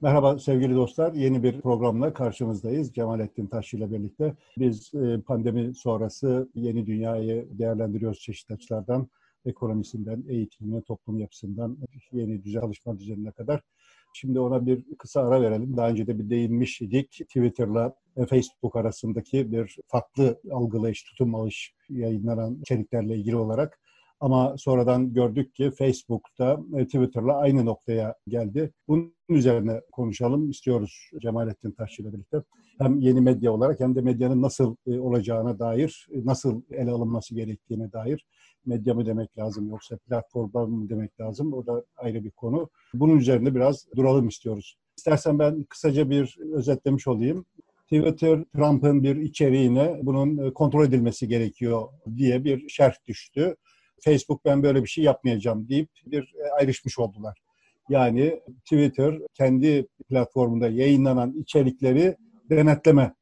Merhaba sevgili dostlar. Yeni bir programla karşınızdayız. Cemalettin Taşçı ile birlikte. Biz e, pandemi sonrası yeni dünyayı değerlendiriyoruz çeşitli açılardan. Ekonomisinden, eğitimine, toplum yapısından, yeni düzen alışma düzenine kadar. Şimdi ona bir kısa ara verelim. Daha önce de bir değinmiş idik. Twitter'la Facebook arasındaki bir farklı algılayış, tutum alış yayınlanan içeriklerle ilgili olarak ama sonradan gördük ki Facebook'ta e, Twitter'la aynı noktaya geldi. Bunun üzerine konuşalım istiyoruz Cemalettin Taşçı ile birlikte. Hem yeni medya olarak hem de medyanın nasıl e, olacağına dair, e, nasıl ele alınması gerektiğine dair medya mı demek lazım yoksa platform mı demek lazım o da ayrı bir konu. Bunun üzerinde biraz duralım istiyoruz. İstersen ben kısaca bir özetlemiş olayım. Twitter Trump'ın bir içeriğine bunun kontrol edilmesi gerekiyor diye bir şerh düştü. Facebook ben böyle bir şey yapmayacağım deyip bir e, ayrışmış oldular. Yani Twitter kendi platformunda yayınlanan içerikleri denetleme,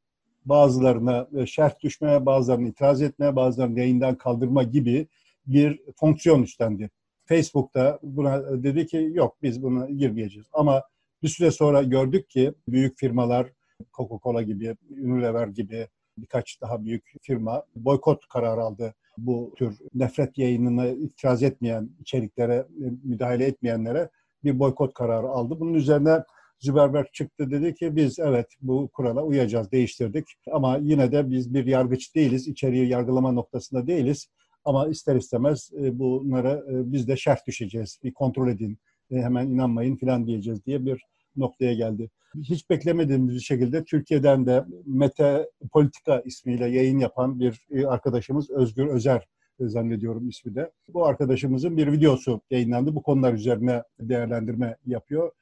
bazılarına e, şerh düşmeye, bazılarına itiraz etmeye, bazılarını yayından kaldırma gibi bir fonksiyon üstlendi. Facebook da buna dedi ki yok biz buna girmeyeceğiz. Ama bir süre sonra gördük ki büyük firmalar Coca-Cola gibi, Unilever gibi birkaç daha büyük firma boykot kararı aldı bu tür nefret yayınına itiraz etmeyen, içeriklere e, müdahale etmeyenlere bir boykot kararı aldı. Bunun üzerine Zuckerberg çıktı dedi ki biz evet bu kurala uyacağız, değiştirdik. Ama yine de biz bir yargıç değiliz, içeriği yargılama noktasında değiliz. Ama ister istemez e, bunlara e, biz de şerh düşeceğiz, bir kontrol edin, hemen inanmayın falan diyeceğiz diye bir noktaya geldi. Hiç beklemediğimiz bir şekilde Türkiye'den de Mete Politika ismiyle yayın yapan bir e, arkadaşımız Özgür Özer zannediyorum ismi de. Bu arkadaşımızın bir videosu yayınlandı. Bu konular üzerine değerlendirme yapıyor.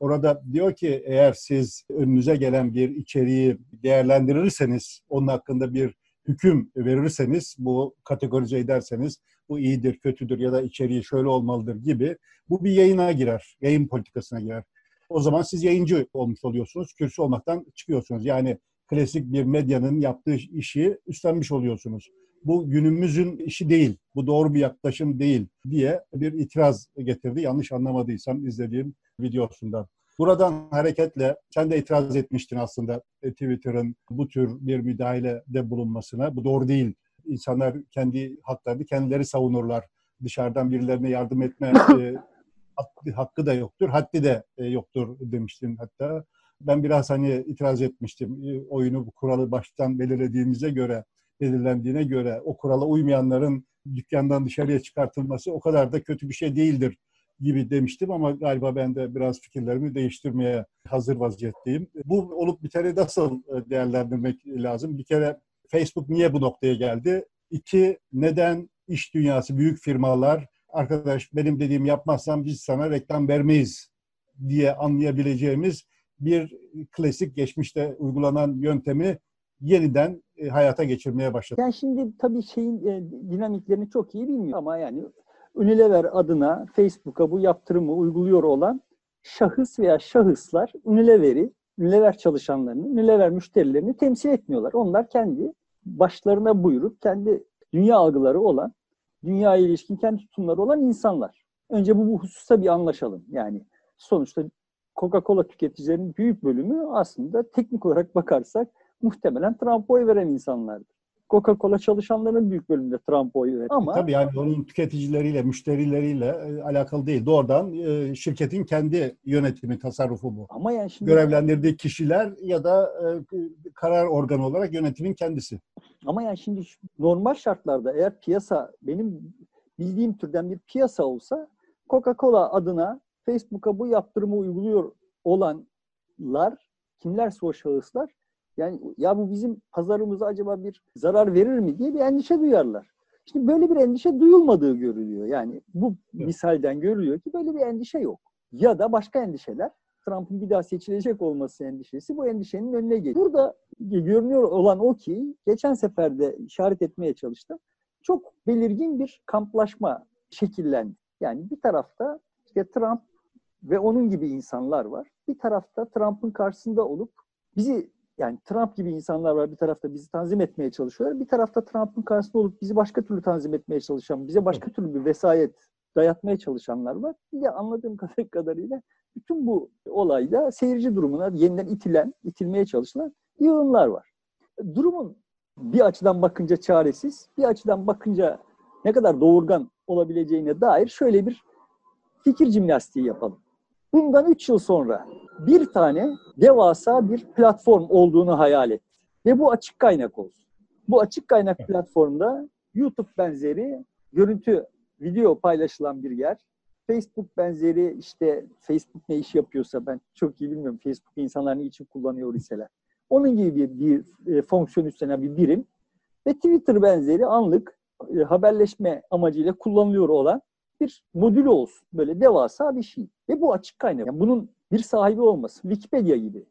Orada diyor ki eğer siz önünüze gelen bir içeriği değerlendirirseniz, onun hakkında bir hüküm verirseniz, bu kategorize ederseniz bu iyidir, kötüdür ya da içeriği şöyle olmalıdır gibi bu bir yayına girer, yayın politikasına girer o zaman siz yayıncı olmuş oluyorsunuz. Kürsü olmaktan çıkıyorsunuz. Yani klasik bir medyanın yaptığı işi üstlenmiş oluyorsunuz. Bu günümüzün işi değil, bu doğru bir yaklaşım değil diye bir itiraz getirdi. Yanlış anlamadıysam izlediğim videosundan. Buradan hareketle sen de itiraz etmiştin aslında e, Twitter'ın bu tür bir müdahalede bulunmasına. Bu doğru değil. İnsanlar kendi haklarını kendileri savunurlar. Dışarıdan birilerine yardım etme e, hakkı da yoktur, haddi de e, yoktur demiştin hatta. Ben biraz hani itiraz etmiştim. E, oyunu bu kuralı baştan belirlediğimize göre, belirlendiğine göre o kurala uymayanların dükkandan dışarıya çıkartılması o kadar da kötü bir şey değildir gibi demiştim ama galiba ben de biraz fikirlerimi değiştirmeye hazır vaziyetteyim. Bu olup biteni nasıl e, değerlendirmek lazım? Bir kere Facebook niye bu noktaya geldi? İki, neden iş dünyası, büyük firmalar arkadaş benim dediğim yapmazsan biz sana reklam vermeyiz diye anlayabileceğimiz bir klasik geçmişte uygulanan yöntemi yeniden e, hayata geçirmeye başladı. Yani şimdi tabii şeyin e, dinamiklerini çok iyi bilmiyor ama yani Unilever adına Facebook'a bu yaptırımı uyguluyor olan şahıs veya şahıslar Unilever'i, Unilever çalışanlarını, Unilever müşterilerini temsil etmiyorlar. Onlar kendi başlarına buyurup kendi dünya algıları olan dünyaya ilişkin kendi tutumları olan insanlar. Önce bu, bu hususta bir anlaşalım. Yani sonuçta Coca-Cola tüketicilerinin büyük bölümü aslında teknik olarak bakarsak muhtemelen Trump'a oy veren insanlardır. Coca-Cola çalışanların büyük bölümünde Trump'a oy verir. Ama tabii yani onun tüketicileriyle, müşterileriyle e, alakalı değil. Doğrudan e, şirketin kendi yönetimi, tasarrufu bu. Ama yani şimdi görevlendirdiği kişiler ya da e, karar organı olarak yönetimin kendisi. Ama yani şimdi normal şartlarda eğer piyasa benim bildiğim türden bir piyasa olsa Coca-Cola adına Facebook'a bu yaptırımı uyguluyor olanlar kimlerse o şahıslar yani ya bu bizim pazarımıza acaba bir zarar verir mi diye bir endişe duyarlar. Şimdi böyle bir endişe duyulmadığı görülüyor. Yani bu misalden görülüyor ki böyle bir endişe yok. Ya da başka endişeler Trump'ın bir daha seçilecek olması endişesi bu endişenin önüne geliyor. Burada görünüyor olan o ki geçen seferde işaret etmeye çalıştım. Çok belirgin bir kamplaşma şekillendi. Yani bir tarafta işte Trump ve onun gibi insanlar var. Bir tarafta Trump'ın karşısında olup bizi yani Trump gibi insanlar var bir tarafta bizi tanzim etmeye çalışıyorlar. Bir tarafta Trump'ın karşısında olup bizi başka türlü tanzim etmeye çalışan, bize başka türlü bir vesayet dayatmaya çalışanlar var. Bir de anladığım kadarıyla bütün bu olayda seyirci durumuna yeniden itilen, itilmeye çalışılan yığınlar var. Durumun bir açıdan bakınca çaresiz, bir açıdan bakınca ne kadar doğurgan olabileceğine dair şöyle bir fikir jimnastiği yapalım. Bundan 3 yıl sonra bir tane devasa bir platform olduğunu hayal et. Ve bu açık kaynak olsun. Bu açık kaynak platformda YouTube benzeri görüntü, video paylaşılan bir yer. Facebook benzeri işte Facebook ne iş yapıyorsa ben çok iyi bilmiyorum. Facebook insanlar için kullanıyor iseler. Onun gibi bir, bir e, fonksiyon üstlenen bir birim ve Twitter benzeri anlık e, haberleşme amacıyla kullanılıyor olan bir modül olsun. Böyle devasa bir şey. Ve bu açık kaynak. Yani bunun bir sahibi olması. Wikipedia gibi.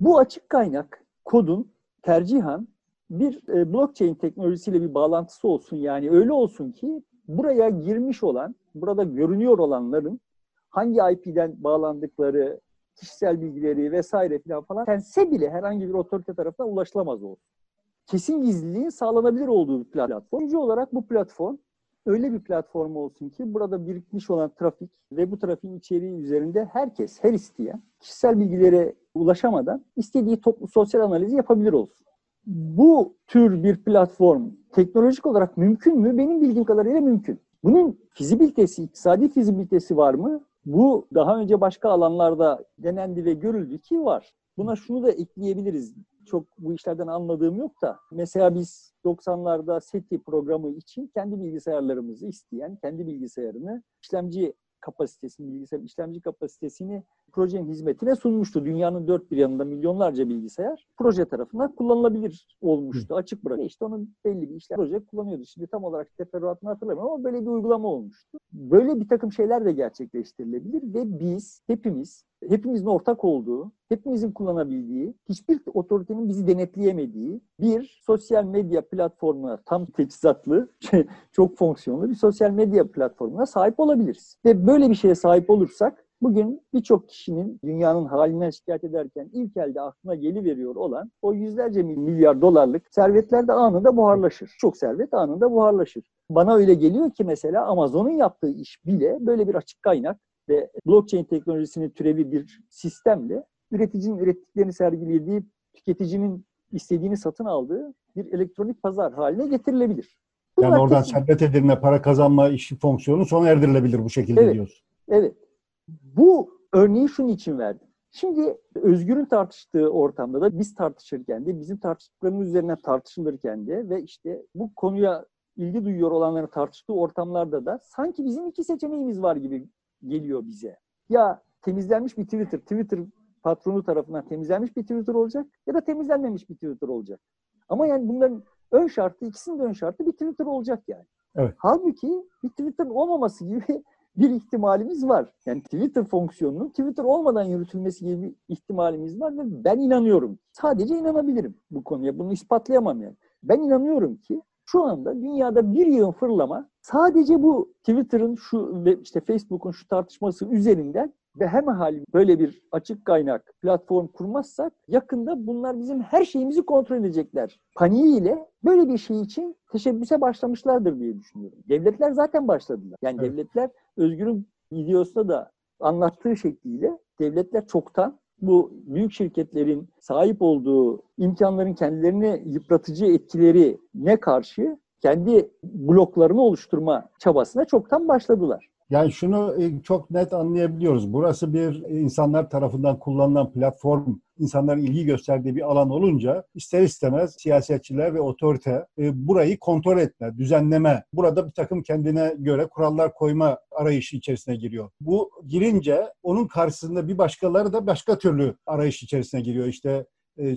Bu açık kaynak kodun tercihan bir e, blockchain teknolojisiyle bir bağlantısı olsun. Yani öyle olsun ki buraya girmiş olan, burada görünüyor olanların hangi IP'den bağlandıkları, kişisel bilgileri vesaire falan falan tense bile herhangi bir otorite tarafından ulaşılamaz olsun. Kesin gizliliğin sağlanabilir olduğu bir platform. Üçüncü olarak bu platform öyle bir platform olsun ki burada birikmiş olan trafik ve bu trafiğin içeriği üzerinde herkes, her isteyen kişisel bilgilere ulaşamadan istediği toplu sosyal analizi yapabilir olsun. Bu tür bir platform teknolojik olarak mümkün mü? Benim bildiğim kadarıyla mümkün. Bunun fizibilitesi, iktisadi fizibilitesi var mı? Bu daha önce başka alanlarda denendi ve görüldü ki var. Buna şunu da ekleyebiliriz. Çok bu işlerden anladığım yok da. Mesela biz 90'larda SETI programı için kendi bilgisayarlarımızı isteyen, kendi bilgisayarını işlemci kapasitesini, bilgisayar işlemci kapasitesini projenin hizmetine sunmuştu. Dünyanın dört bir yanında milyonlarca bilgisayar proje tarafından kullanılabilir olmuştu. Hı. Açık bırak. İşte onun belli bir işlem proje kullanıyordu. Şimdi tam olarak teferruatını hatırlamıyorum ama böyle bir uygulama olmuştu. Böyle bir takım şeyler de gerçekleştirilebilir ve biz hepimiz hepimizin ortak olduğu, hepimizin kullanabildiği, hiçbir otoritenin bizi denetleyemediği bir sosyal medya platformuna tam teçhizatlı, çok fonksiyonlu bir sosyal medya platformuna sahip olabiliriz. Ve böyle bir şeye sahip olursak Bugün birçok kişinin dünyanın halinden şikayet ederken ilk elde aklına geliveriyor olan o yüzlerce milyar dolarlık servetler de anında buharlaşır. Çok servet anında buharlaşır. Bana öyle geliyor ki mesela Amazon'un yaptığı iş bile böyle bir açık kaynak ve blockchain teknolojisinin türevi bir sistemle üreticinin ürettiklerini sergilediği, tüketicinin istediğini satın aldığı bir elektronik pazar haline getirilebilir. Bunlar yani oradan kesin... servet edilme, para kazanma işi fonksiyonu sona erdirilebilir bu şekilde evet, diyorsun. Evet. Bu örneği şunun için verdim. Şimdi Özgür'ün tartıştığı ortamda da biz tartışırken de bizim tartıştıklarımız üzerine tartışılırken de ve işte bu konuya ilgi duyuyor olanların tartıştığı ortamlarda da sanki bizim iki seçeneğimiz var gibi geliyor bize. Ya temizlenmiş bir Twitter, Twitter patronu tarafından temizlenmiş bir Twitter olacak ya da temizlenmemiş bir Twitter olacak. Ama yani bunların ön şartı, ikisinin de ön şartı bir Twitter olacak yani. Evet. Halbuki bir Twitter olmaması gibi bir ihtimalimiz var. Yani Twitter fonksiyonunun Twitter olmadan yürütülmesi gibi bir ihtimalimiz var ve ben inanıyorum. Sadece inanabilirim bu konuya. Bunu ispatlayamam yani. Ben inanıyorum ki şu anda dünyada bir yığın fırlama sadece bu Twitter'ın şu ve işte Facebook'un şu tartışması üzerinden ve hem hal böyle bir açık kaynak platform kurmazsak yakında bunlar bizim her şeyimizi kontrol edecekler. Paniğiyle böyle bir şey için teşebbüse başlamışlardır diye düşünüyorum. Devletler zaten başladılar. Yani evet. devletler Özgür'ün videosunda da anlattığı şekliyle devletler çoktan bu büyük şirketlerin sahip olduğu imkanların kendilerini yıpratıcı etkileri ne karşı kendi bloklarını oluşturma çabasına çoktan başladılar. Yani şunu e, çok net anlayabiliyoruz. Burası bir insanlar tarafından kullanılan platform, insanların ilgi gösterdiği bir alan olunca ister istemez siyasetçiler ve otorite e, burayı kontrol etme, düzenleme, burada bir takım kendine göre kurallar koyma arayışı içerisine giriyor. Bu girince onun karşısında bir başkaları da başka türlü arayış içerisine giriyor. İşte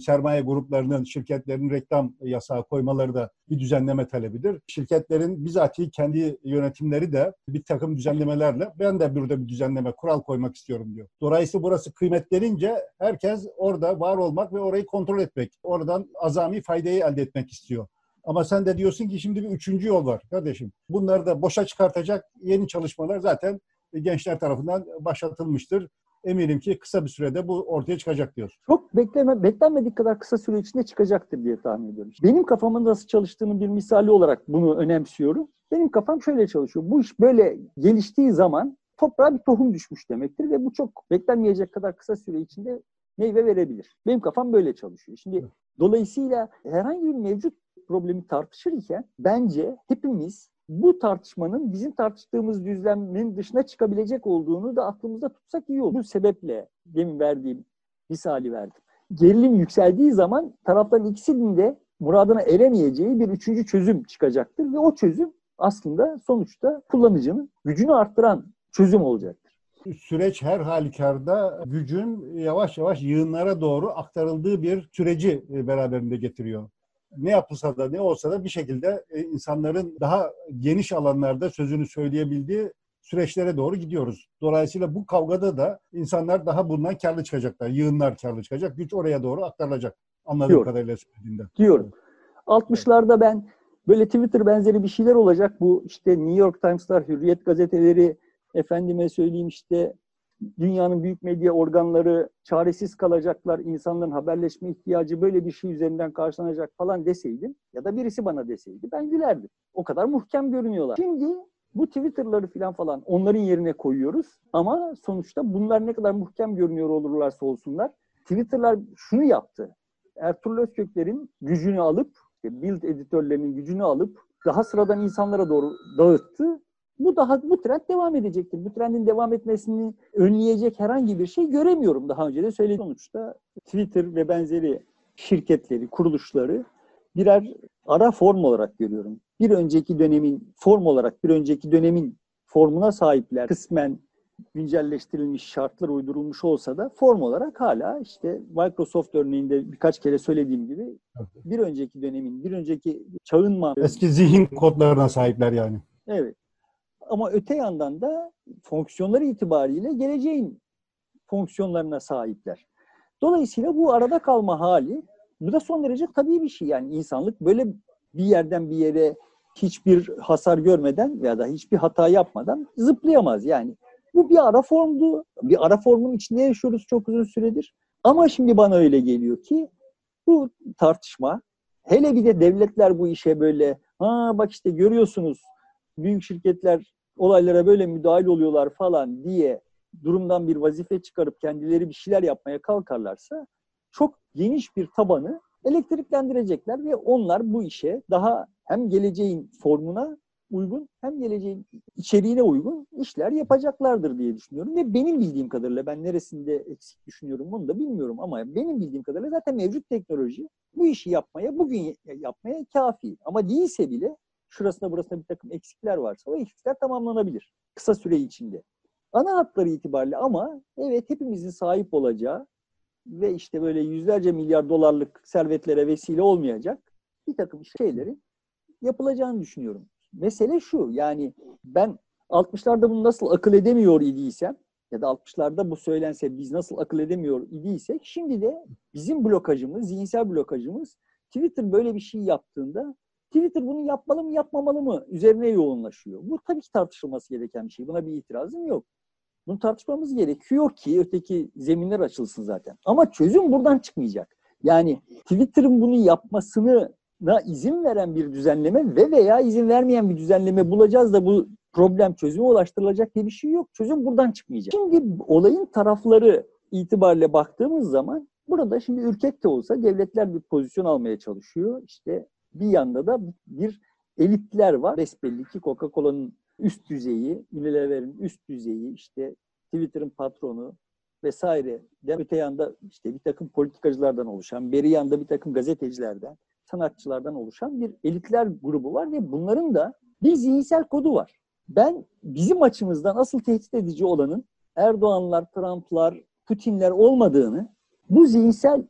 sermaye gruplarının, şirketlerin reklam yasağı koymaları da bir düzenleme talebidir. Şirketlerin bizatihi kendi yönetimleri de bir takım düzenlemelerle ben de burada bir düzenleme, kural koymak istiyorum diyor. Dolayısıyla burası kıymetlenince herkes orada var olmak ve orayı kontrol etmek, oradan azami faydayı elde etmek istiyor. Ama sen de diyorsun ki şimdi bir üçüncü yol var kardeşim. Bunları da boşa çıkartacak yeni çalışmalar zaten gençler tarafından başlatılmıştır eminim ki kısa bir sürede bu ortaya çıkacak diyor. Çok bekleme, beklenmedik kadar kısa süre içinde çıkacaktır diye tahmin ediyorum. Benim kafamın nasıl çalıştığını bir misali olarak bunu önemsiyorum. Benim kafam şöyle çalışıyor. Bu iş böyle geliştiği zaman toprağa bir tohum düşmüş demektir ve bu çok beklenmeyecek kadar kısa süre içinde meyve verebilir. Benim kafam böyle çalışıyor. Şimdi dolayısıyla herhangi bir mevcut problemi tartışırken bence hepimiz bu tartışmanın bizim tartıştığımız düzlemin dışına çıkabilecek olduğunu da aklımızda tutsak iyi olur. Bu sebeple demin verdiğim misali verdim. Gerilim yükseldiği zaman tarafların ikisinin de muradına eremeyeceği bir üçüncü çözüm çıkacaktır ve o çözüm aslında sonuçta kullanıcının gücünü arttıran çözüm olacaktır. Süreç her halükarda gücün yavaş yavaş yığınlara doğru aktarıldığı bir süreci beraberinde getiriyor ne yapılsa da ne olsa da bir şekilde e, insanların daha geniş alanlarda sözünü söyleyebildiği süreçlere doğru gidiyoruz. Dolayısıyla bu kavgada da insanlar daha bundan karlı çıkacaklar. Yığınlar karlı çıkacak. Güç oraya doğru aktarılacak. Anladığım Diyorum. kadarıyla söylediğinden. Diyorum. 60'larda ben böyle Twitter benzeri bir şeyler olacak. Bu işte New York Times'lar, Hürriyet gazeteleri, efendime söyleyeyim işte dünyanın büyük medya organları çaresiz kalacaklar, insanların haberleşme ihtiyacı böyle bir şey üzerinden karşılanacak falan deseydim ya da birisi bana deseydi ben gülerdim. O kadar muhkem görünüyorlar. Şimdi bu Twitter'ları falan falan onların yerine koyuyoruz ama sonuçta bunlar ne kadar muhkem görünüyor olurlarsa olsunlar Twitter'lar şunu yaptı. Ertuğrul Özkökler'in gücünü alıp, build editörlerinin gücünü alıp daha sıradan insanlara doğru dağıttı bu daha bu trend devam edecektir. Bu trendin devam etmesini önleyecek herhangi bir şey göremiyorum daha önce de söylediğim sonuçta Twitter ve benzeri şirketleri, kuruluşları birer ara form olarak görüyorum. Bir önceki dönemin form olarak bir önceki dönemin formuna sahipler. Kısmen güncelleştirilmiş şartlar uydurulmuş olsa da form olarak hala işte Microsoft örneğinde birkaç kere söylediğim gibi bir önceki dönemin, bir önceki çağın Eski zihin kodlarına sahipler yani. Evet. Ama öte yandan da fonksiyonları itibariyle geleceğin fonksiyonlarına sahipler. Dolayısıyla bu arada kalma hali bu da son derece tabii bir şey. Yani insanlık böyle bir yerden bir yere hiçbir hasar görmeden veya da hiçbir hata yapmadan zıplayamaz. Yani bu bir ara formdu. Bir ara formun içinde yaşıyoruz çok uzun süredir. Ama şimdi bana öyle geliyor ki bu tartışma hele bir de devletler bu işe böyle ha bak işte görüyorsunuz büyük şirketler olaylara böyle müdahil oluyorlar falan diye durumdan bir vazife çıkarıp kendileri bir şeyler yapmaya kalkarlarsa çok geniş bir tabanı elektriklendirecekler ve onlar bu işe daha hem geleceğin formuna uygun hem geleceğin içeriğine uygun işler yapacaklardır diye düşünüyorum. Ve benim bildiğim kadarıyla ben neresinde eksik düşünüyorum onu da bilmiyorum ama benim bildiğim kadarıyla zaten mevcut teknoloji bu işi yapmaya, bugün yapmaya kafi. Ama değilse bile şurasında burasında bir takım eksikler varsa o eksikler tamamlanabilir kısa süre içinde. Ana hatları itibariyle ama evet hepimizin sahip olacağı ve işte böyle yüzlerce milyar dolarlık servetlere vesile olmayacak bir takım şeylerin yapılacağını düşünüyorum. Mesele şu yani ben 60'larda bunu nasıl akıl edemiyor idiysem ya da 60'larda bu söylense biz nasıl akıl edemiyor idiysek şimdi de bizim blokajımız, zihinsel blokajımız Twitter böyle bir şey yaptığında Twitter bunu yapmalı mı yapmamalı mı üzerine yoğunlaşıyor. Bu tabii ki tartışılması gereken bir şey. Buna bir itirazım yok. Bunu tartışmamız gerekiyor ki öteki zeminler açılsın zaten. Ama çözüm buradan çıkmayacak. Yani Twitter'ın bunu yapmasını da izin veren bir düzenleme ve veya izin vermeyen bir düzenleme bulacağız da bu problem çözüme ulaştırılacak diye bir şey yok. Çözüm buradan çıkmayacak. Şimdi olayın tarafları itibariyle baktığımız zaman burada şimdi ürkek de olsa devletler bir pozisyon almaya çalışıyor. İşte bir yanda da bir elitler var. Besbelli ki Coca-Cola'nın üst düzeyi, Unilever'in üst düzeyi, işte Twitter'ın patronu vesaire. Öte yanda işte bir takım politikacılardan oluşan, beri yanda bir takım gazetecilerden, sanatçılardan oluşan bir elitler grubu var ve bunların da bir zihinsel kodu var. Ben bizim açımızdan asıl tehdit edici olanın Erdoğanlar, Trump'lar, Putin'ler olmadığını, bu zihinsel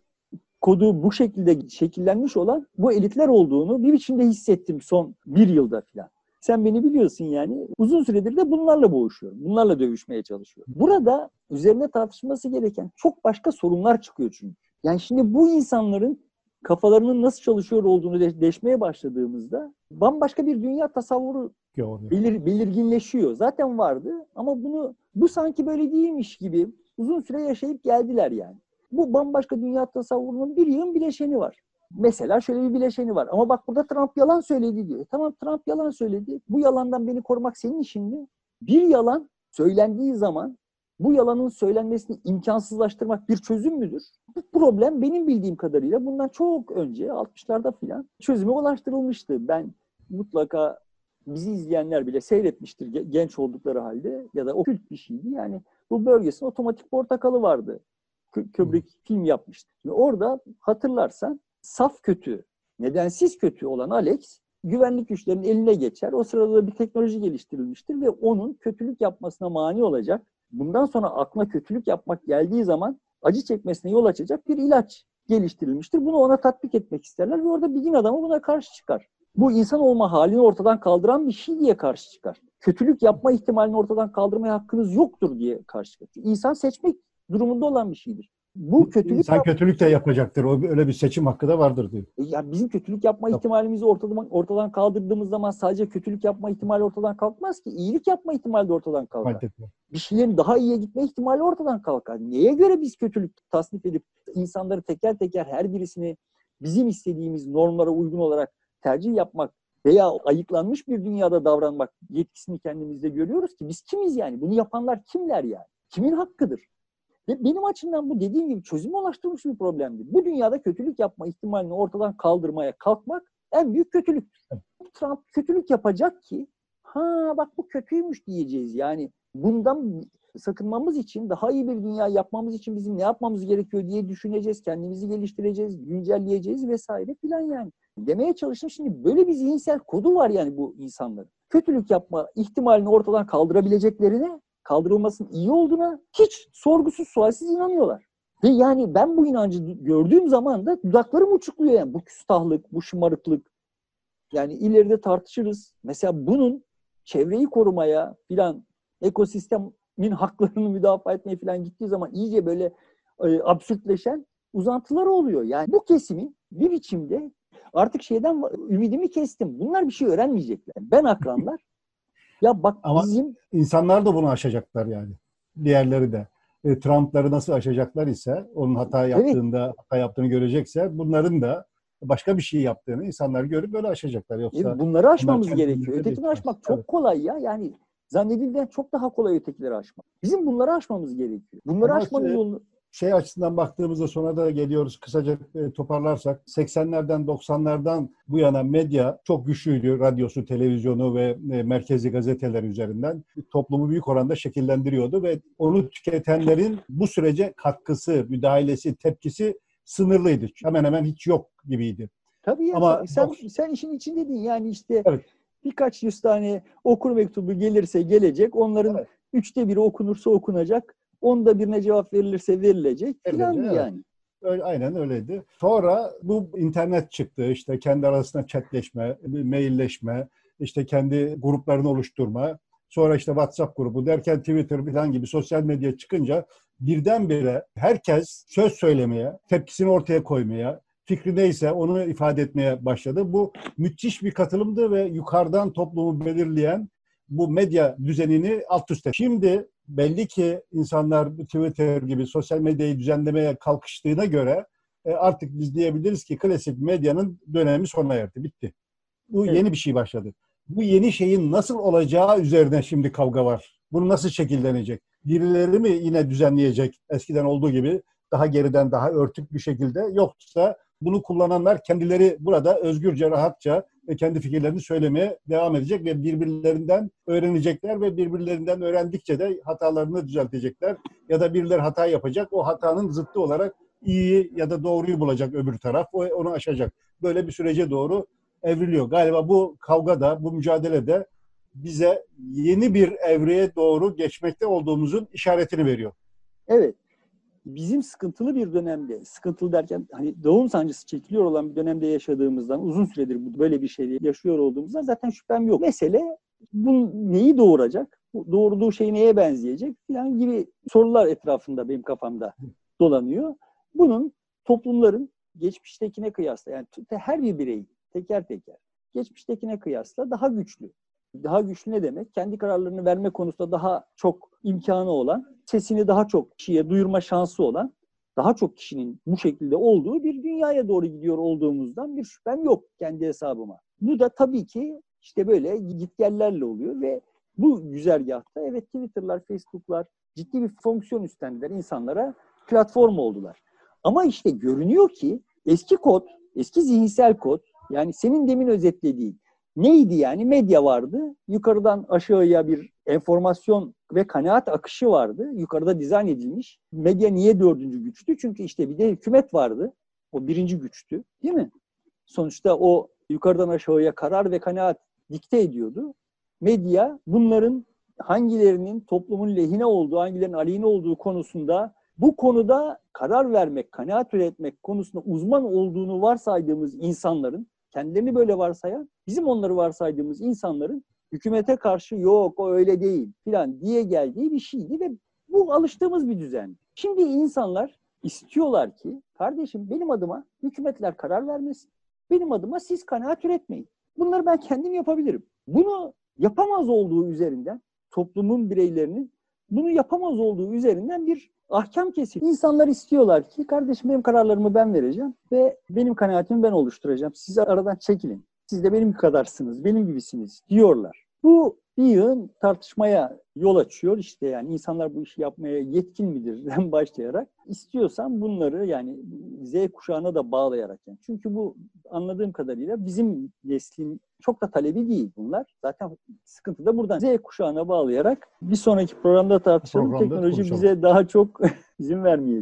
kodu bu şekilde şekillenmiş olan bu elitler olduğunu bir biçimde hissettim son bir yılda falan. Sen beni biliyorsun yani. Uzun süredir de bunlarla boğuşuyorum. Bunlarla dövüşmeye çalışıyorum. Burada üzerine tartışması gereken çok başka sorunlar çıkıyor çünkü. Yani şimdi bu insanların kafalarının nasıl çalışıyor olduğunu deşmeye başladığımızda bambaşka bir dünya tasavvuru belir, belirginleşiyor. Zaten vardı ama bunu bu sanki böyle değilmiş gibi uzun süre yaşayıp geldiler yani. Bu bambaşka dünya tasavvurunun bir yığın bileşeni var. Mesela şöyle bir bileşeni var. Ama bak burada Trump yalan söyledi diyor. Tamam Trump yalan söyledi. Bu yalandan beni korumak senin işin mi? Bir yalan söylendiği zaman bu yalanın söylenmesini imkansızlaştırmak bir çözüm müdür? Bu problem benim bildiğim kadarıyla bundan çok önce 60'larda filan çözüme ulaştırılmıştı. Ben mutlaka bizi izleyenler bile seyretmiştir genç oldukları halde ya da okült bir şeydi. Yani bu bölgesinde otomatik portakalı vardı. Kubrick film yapmıştı. Şimdi orada hatırlarsan saf kötü, nedensiz kötü olan Alex güvenlik güçlerinin eline geçer. O sırada bir teknoloji geliştirilmiştir ve onun kötülük yapmasına mani olacak. Bundan sonra aklına kötülük yapmak geldiği zaman acı çekmesine yol açacak bir ilaç geliştirilmiştir. Bunu ona tatbik etmek isterler ve orada bir din adamı buna karşı çıkar. Bu insan olma halini ortadan kaldıran bir şey diye karşı çıkar. Kötülük yapma ihtimalini ortadan kaldırmaya hakkınız yoktur diye karşı çıkar. İnsan seçmek durumunda olan bir şeydir. Bu kötülük İnsan kötülük de yapacaktır. O öyle bir seçim hakkı da vardır diyor. E, ya bizim kötülük yapma Yok. ihtimalimizi ortadan ortadan kaldırdığımız zaman sadece kötülük yapma ihtimali ortadan kalkmaz ki. İyilik yapma ihtimali de ortadan kalkar. Bir şeylerin daha iyiye gitme ihtimali ortadan kalkar. Neye göre biz kötülük tasnif edip insanları teker teker her birisini bizim istediğimiz normlara uygun olarak tercih yapmak veya ayıklanmış bir dünyada davranmak yetkisini kendimizde görüyoruz ki biz kimiz yani? Bunu yapanlar kimler yani? Kimin hakkıdır? Ve benim açımdan bu dediğim gibi çözüme ulaştırılmış bir problemdir. Bu dünyada kötülük yapma ihtimalini ortadan kaldırmaya kalkmak en büyük kötülük. Trump kötülük yapacak ki ha bak bu kötüymüş diyeceğiz. Yani bundan sakınmamız için, daha iyi bir dünya yapmamız için bizim ne yapmamız gerekiyor diye düşüneceğiz, kendimizi geliştireceğiz, güncelleyeceğiz vesaire filan yani. Demeye çalıştım şimdi böyle bir zihinsel kodu var yani bu insanların. Kötülük yapma ihtimalini ortadan kaldırabileceklerine kaldırılmasının iyi olduğuna hiç sorgusuz sualsiz inanıyorlar. Ve yani ben bu inancı gördüğüm zaman da dudaklarım uçukluyor yani. Bu küstahlık, bu şımarıklık. Yani ileride tartışırız. Mesela bunun çevreyi korumaya filan ekosistemin haklarını müdafaa etmeye filan gittiği zaman iyice böyle e, absürtleşen uzantılar oluyor. Yani bu kesimin bir biçimde artık şeyden ümidimi kestim. Bunlar bir şey öğrenmeyecekler. Ben akranlar ya bak Ama bizim... insanlar da bunu aşacaklar yani. Diğerleri de. E, Trump'ları nasıl aşacaklar ise, onun hata yaptığında, evet. hata yaptığını görecekse bunların da başka bir şey yaptığını insanlar görüp böyle aşacaklar. Yoksa e, bunları aşmamız gerekiyor. Ötekini aşmak çok evet. kolay ya. Yani zannedildiğinden çok daha kolay ötekileri aşmak. Bizim bunları aşmamız gerekiyor. Bunları Ama aşmanın yolunu şey açısından baktığımızda sonra da geliyoruz kısaca e, toparlarsak 80'lerden 90'lardan bu yana medya çok güçlüydü. Radyosu, televizyonu ve e, merkezi gazeteler üzerinden toplumu büyük oranda şekillendiriyordu ve onu tüketenlerin bu sürece katkısı, müdahalesi, tepkisi sınırlıydı. Hemen hemen hiç yok gibiydi. Tabii ya, Ama sen, sen işin içindeydin yani işte evet. birkaç yüz tane okur mektubu gelirse gelecek. Onların evet. üçte biri okunursa okunacak. Onda birine cevap verilirse verilecek filan evet. yani. Öyle, aynen öyleydi. Sonra bu internet çıktı. İşte kendi arasında chatleşme, mailleşme, işte kendi gruplarını oluşturma. Sonra işte WhatsApp grubu derken Twitter falan gibi sosyal medya çıkınca birdenbire herkes söz söylemeye, tepkisini ortaya koymaya, fikri neyse onu ifade etmeye başladı. Bu müthiş bir katılımdı ve yukarıdan toplumu belirleyen bu medya düzenini alt üst etti. Şimdi belli ki insanlar Twitter gibi sosyal medyayı düzenlemeye kalkıştığına göre e, artık biz diyebiliriz ki klasik medyanın dönemi sona erdi, bitti. Bu evet. yeni bir şey başladı. Bu yeni şeyin nasıl olacağı üzerine şimdi kavga var. Bunu nasıl şekillenecek? Birileri mi yine düzenleyecek eskiden olduğu gibi daha geriden daha örtük bir şekilde yoksa bunu kullananlar kendileri burada özgürce, rahatça kendi fikirlerini söylemeye devam edecek ve birbirlerinden öğrenecekler ve birbirlerinden öğrendikçe de hatalarını düzeltecekler. Ya da birileri hata yapacak, o hatanın zıttı olarak iyi ya da doğruyu bulacak öbür taraf, onu aşacak. Böyle bir sürece doğru evriliyor. Galiba bu kavga da, bu mücadele de bize yeni bir evreye doğru geçmekte olduğumuzun işaretini veriyor. Evet bizim sıkıntılı bir dönemde, sıkıntılı derken hani doğum sancısı çekiliyor olan bir dönemde yaşadığımızdan, uzun süredir böyle bir şeyle yaşıyor olduğumuzdan zaten şüphem yok. Mesele bu neyi doğuracak? Doğurduğu şey neye benzeyecek? Falan gibi sorular etrafında benim kafamda dolanıyor. Bunun toplumların geçmiştekine kıyasla yani her bir birey teker teker geçmiştekine kıyasla daha güçlü Daha güçlü ne demek? Kendi kararlarını verme konusunda daha çok imkanı olan, sesini daha çok kişiye duyurma şansı olan, daha çok kişinin bu şekilde olduğu bir dünyaya doğru gidiyor olduğumuzdan bir şüphem yok kendi hesabıma. Bu da tabii ki işte böyle gitgellerle oluyor ve bu güzergahta evet Twitter'lar, Facebook'lar ciddi bir fonksiyon üstlendiler. insanlara platform oldular. Ama işte görünüyor ki eski kod, eski zihinsel kod yani senin demin özetlediğin neydi yani? Medya vardı. Yukarıdan aşağıya bir enformasyon ve kanaat akışı vardı. Yukarıda dizayn edilmiş. Medya niye dördüncü güçtü? Çünkü işte bir de hükümet vardı. O birinci güçtü. Değil mi? Sonuçta o yukarıdan aşağıya karar ve kanaat dikte ediyordu. Medya bunların hangilerinin toplumun lehine olduğu, hangilerinin aleyhine olduğu konusunda bu konuda karar vermek, kanaat üretmek konusunda uzman olduğunu varsaydığımız insanların, kendilerini böyle varsayan, bizim onları varsaydığımız insanların hükümete karşı yok o öyle değil filan diye geldiği bir şeydi ve bu alıştığımız bir düzen. Şimdi insanlar istiyorlar ki kardeşim benim adıma hükümetler karar vermesin. Benim adıma siz kanaat üretmeyin. Bunları ben kendim yapabilirim. Bunu yapamaz olduğu üzerinden toplumun bireylerinin bunu yapamaz olduğu üzerinden bir ahkam kesin. İnsanlar istiyorlar ki kardeşim benim kararlarımı ben vereceğim ve benim kanaatimi ben oluşturacağım. Siz aradan çekilin. Siz de benim kadarsınız, benim gibisiniz diyorlar. Bu bir yığın tartışmaya yol açıyor. İşte yani insanlar bu işi yapmaya yetkin midirden başlayarak istiyorsan bunları yani Z kuşağına da bağlayarak yani. Çünkü bu anladığım kadarıyla bizim neslin çok da talebi değil bunlar. Zaten sıkıntı da buradan. Z kuşağına bağlayarak bir sonraki programda tartışalım. Programda Teknoloji konuşalım. bize daha çok izin vermeyecek.